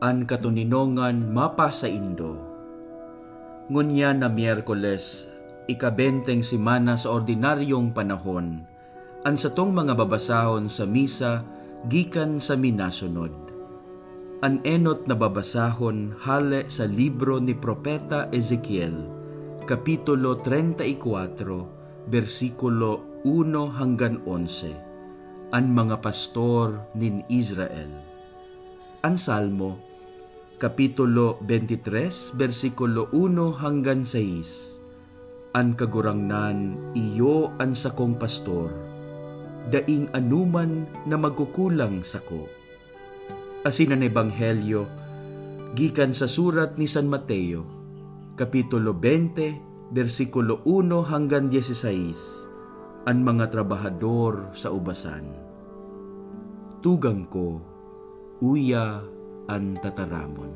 an katuninongan mapa sa Indo. Ngunya na Miyerkules, ikabenteng simana sa ordinaryong panahon, an satong mga babasahon sa misa gikan sa minasunod. An enot na babasahon hale sa libro ni Propeta Ezekiel, Kapitulo 34, versikulo 1 hanggang 11, An mga pastor nin Israel. An Salmo, Kapitulo 23, versikulo 1 hanggang 6. An kagurangnan, iyo ang sakong pastor, daing anuman na magkukulang sako. Asin ang Ebanghelyo, gikan sa surat ni San Mateo, Kapitulo 20, versikulo 1 hanggang 16, ang mga trabahador sa ubasan. Tugang ko, uya ang tataramon.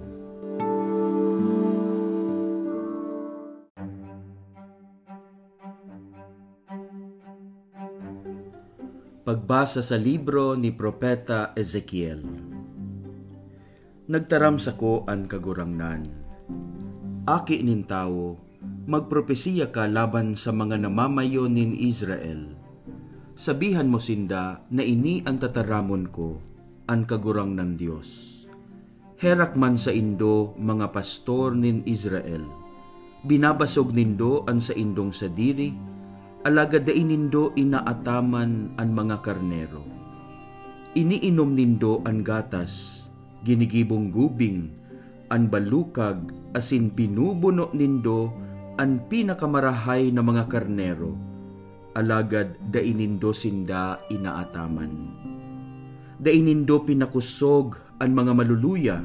Pagbasa sa libro ni Propeta Ezekiel Nagtaram sa ko ang kagurangnan. Aki nin tao, magpropesiya ka laban sa mga namamayo nin Israel. Sabihan mo sinda na ini ang tataramon ko, ang kagurang ng Diyos Herak man sa Indo mga pastor nin Israel. Binabasog nindo an sa indong sadiri, alagad da inindo inaataman an mga karnero. Iniinom nindo an gatas, ginigibong gubing, an balukag, asin pinubuno nindo an pinakamarahay na mga karnero, alagad da inindo sinda inaataman. Da inindo pinakusog ang mga maluluya,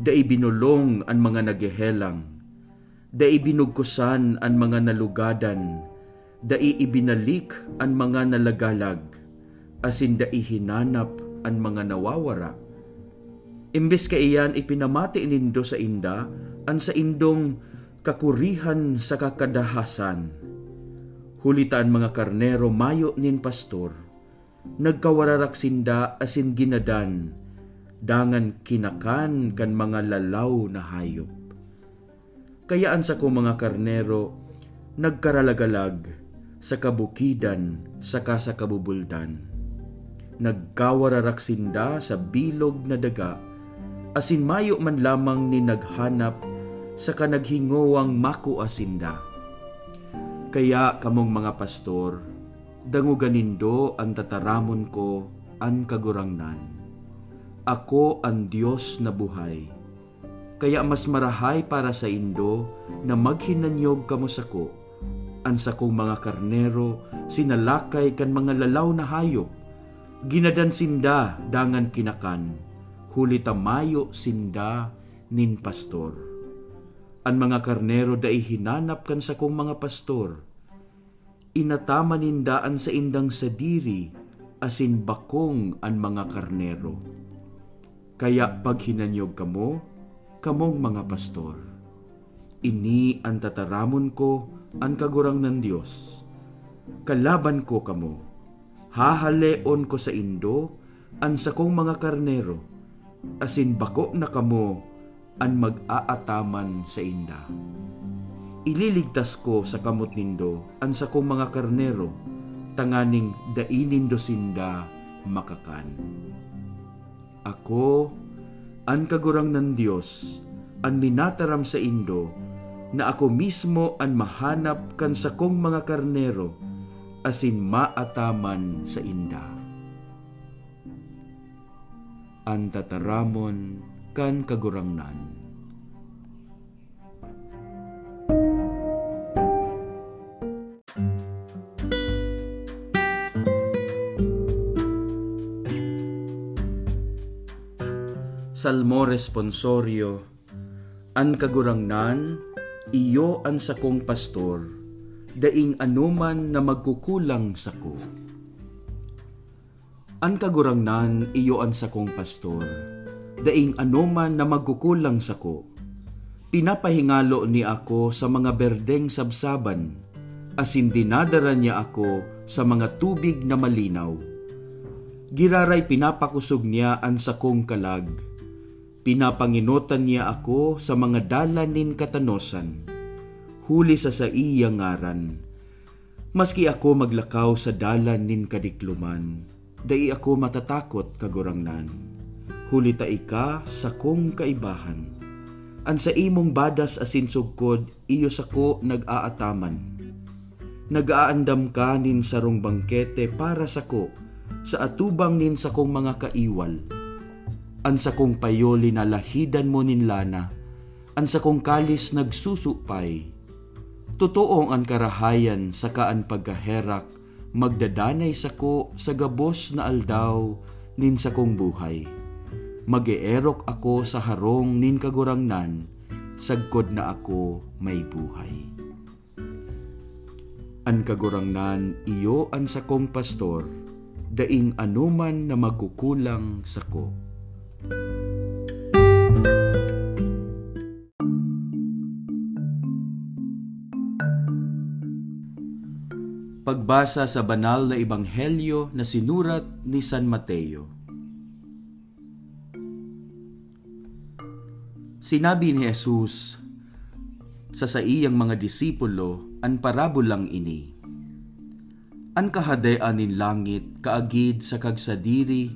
da ibinulong ang mga nagehelang, da ibinugkusan ang mga nalugadan, da ibinalik ang mga nalagalag, asin da ihinanap ang mga nawawara. Imbes ka iyan ipinamati nindo sa inda, ang sa indong kakurihan sa kakadahasan. Hulitaan mga karnero mayo nin pastor, nagkawararak sinda asin ginadan, dangan kinakan kan mga lalaw na hayop. Kayaan sa ko mga karnero, nagkaralagalag sa kabukidan saka sa kabubuldan. Nagkawararaksinda sa bilog na daga, asin mayo man lamang ni naghanap sa kanaghingowang maku asinda. Kaya kamong mga pastor, danguganindo ang tataramon ko ang kagurangnan ako ang Diyos na buhay. Kaya mas marahay para sa Indo na maghinanyog kamo sa ko. Ang sa kong mga karnero, sinalakay kan mga lalaw na hayop. Ginadan sinda dangan kinakan, huli tamayo sinda nin pastor. Ang mga karnero dai hinanap kan sa kong mga pastor. Inatama nindaan sa indang sadiri, asin bakong ang mga karnero kaya pag hinanyog kamo, kamong mga pastor, ini ang tataramon ko ang kagurang ng Diyos. Kalaban ko kamo, hahaleon ko sa indo ang sakong mga karnero, asin bako na kamo ang mag-aataman sa inda. Ililigtas ko sa kamot nindo ang sakong mga karnero, tanganing dainin do sinda makakan. Ako, ang kagurang ng Diyos, ang minataram sa Indo, na ako mismo ang mahanap kan sa kong mga karnero, asin maataman sa inda. Ang tataramon kan kagurangnan Salmo responsorio, An kagurangnan, iyo ang sakong pastor, daing anuman na magkukulang sako. An kagurangnan, iyo ang sakong pastor, daing anuman na magkukulang sako. Pinapahingalo ni ako sa mga berdeng sabsaban, asin dinadara niya ako sa mga tubig na malinaw. Giraray pinapakusog niya ang sakong kalag, Pinapanginutan niya ako sa mga dalan nin katanosan, huli sa sa iya ngaran. Maski ako maglakaw sa dalan nin kadikluman, dai ako matatakot kagurangnan. Huli ta ika sa kong kaibahan. An sa imong badas asin sugkod, iyo sa ko nag-aataman. Nag-aandam ka nin sarong bangkete para sa ko, sa atubang nin sa kong mga kaiwal An sa kong payoli na lahidan mo nin lana, an sa kong kalis nagsusupay. Totoong ang karahayan sa kaan pagkaherak, magdadanay sa ko sa gabos na aldaw nin sa kong buhay. Mag-eerok ako sa harong nin kagurangnan, sagkod na ako may buhay. An kagurangnan iyo an sa kong pastor, daing anuman na magkukulang sa ko Pagbasa sa banal na ebanghelyo na sinurat ni San Mateo. Sinabi ni Jesus sa sa iyang mga disipulo an parabolang ini. An kahadean nin langit kaagid sa kagsadiri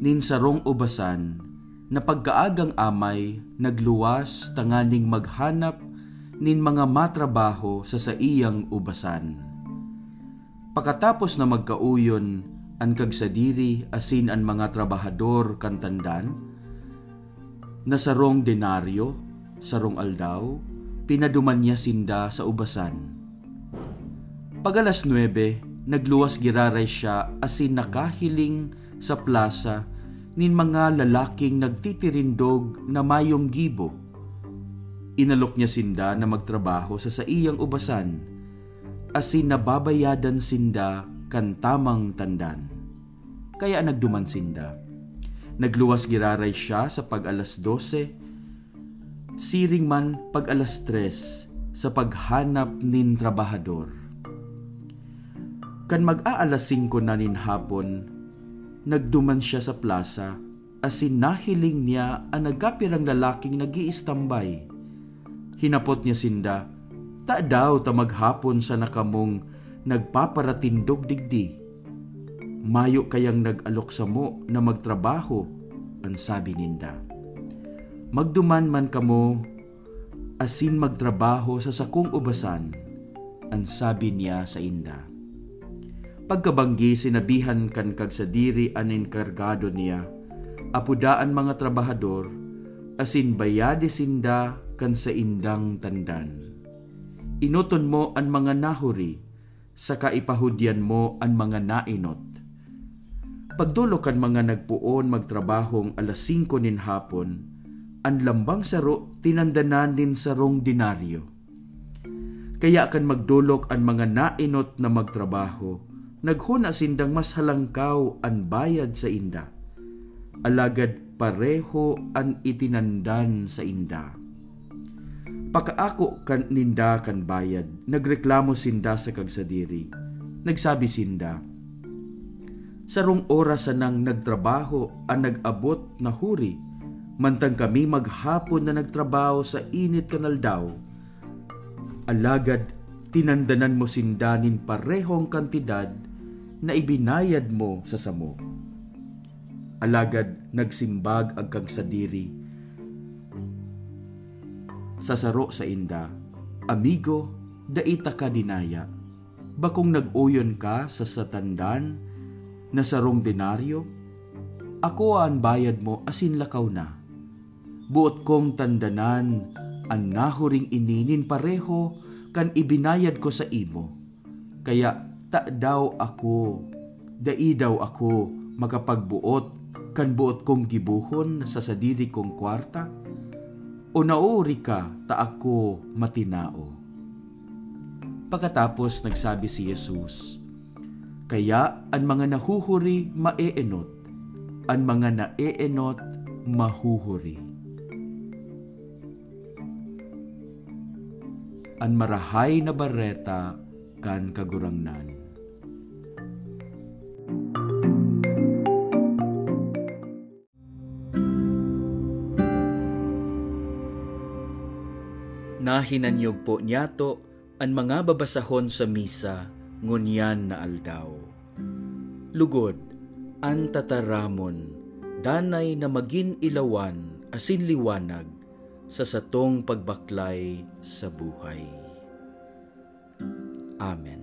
nin sarong ubasan na pagkaagang amay nagluwas tanganing maghanap nin mga matrabaho sa sa iyang ubasan. Pakatapos na magkauyon an kagsadiri asin an mga trabahador kantandan, na sarong denaryo, sarong aldaw, pinaduman niya sinda sa ubasan. Pag alas 9, nagluwas giraray siya asin nakahiling sa plaza nin mga lalaking nagtitirindog na mayong gibo. Inalok niya sinda na magtrabaho sa sa iyang ubasan, asin nababayadan sinda kan tamang tandan. Kaya nagduman sinda. Nagluwas giraray siya sa pag alas 12, siring man pag alas 3 sa paghanap nin trabahador. Kan mag-aalas 5 na nin hapon, nagduman siya sa plaza asin nahiling niya ang nagkapirang lalaking nagiistambay. Hinapot niya sinda, ta daw ta maghapon sa nakamong nagpaparatindog digdi. Mayo kayang nag-alok sa mo na magtrabaho, ang sabi ninda. Magduman man kamo, asin magtrabaho sa sakong ubasan, ang sabi niya sa inda. Pagkabanggi sinabihan kan kag sa diri anin kargado niya, apudaan mga trabahador, asin bayadi sinda kan sa indang tandan. Inuton mo ang mga nahuri, sa kaipahudyan mo ang mga nainot. Pagdulo kan mga nagpuon magtrabahong alas 5 nin hapon, ang lambang saro tinandanan din sarong dinaryo. Kaya kan magdulok ang mga nainot na magtrabaho, naghuna sindang mas halangkaw an bayad sa inda. Alagad pareho an itinandan sa inda. Pakaako kan ninda kan bayad, nagreklamo sinda sa kagsadiri. Nagsabi sinda, Sarong oras nang nagtrabaho ang nag-abot na huri, mantang kami maghapon na nagtrabaho sa init kanal daw. Alagad tinandanan mo sindanin parehong kantidad na ibinayad mo sa samo. Alagad nagsimbag ang kang sadiri. Sa saro sa inda, amigo, daita ka dinaya. Bakong nag-uyon ka sa satandan na sarong denaryo? Ako ang bayad mo asin lakaw na. Buot kong tandanan ang nahuring ininin pareho kan ibinayad ko sa imo. Kaya ta daw ako, dai daw ako makapagbuot kan buot kong gibuhon sa sadiri kong kwarta? O nauri ka ta ako matinao? Pagkatapos nagsabi si Jesus, Kaya ang mga nahuhuri maeenot, ang mga naeenot mahuhuri. Ang marahay na bareta kan kagurangnan. Na po niyato ang mga babasahon sa misa ngunyan na aldaw. Lugod, an tataramon, danay na magin ilawan asin liwanag sa satong pagbaklay sa buhay. Amen.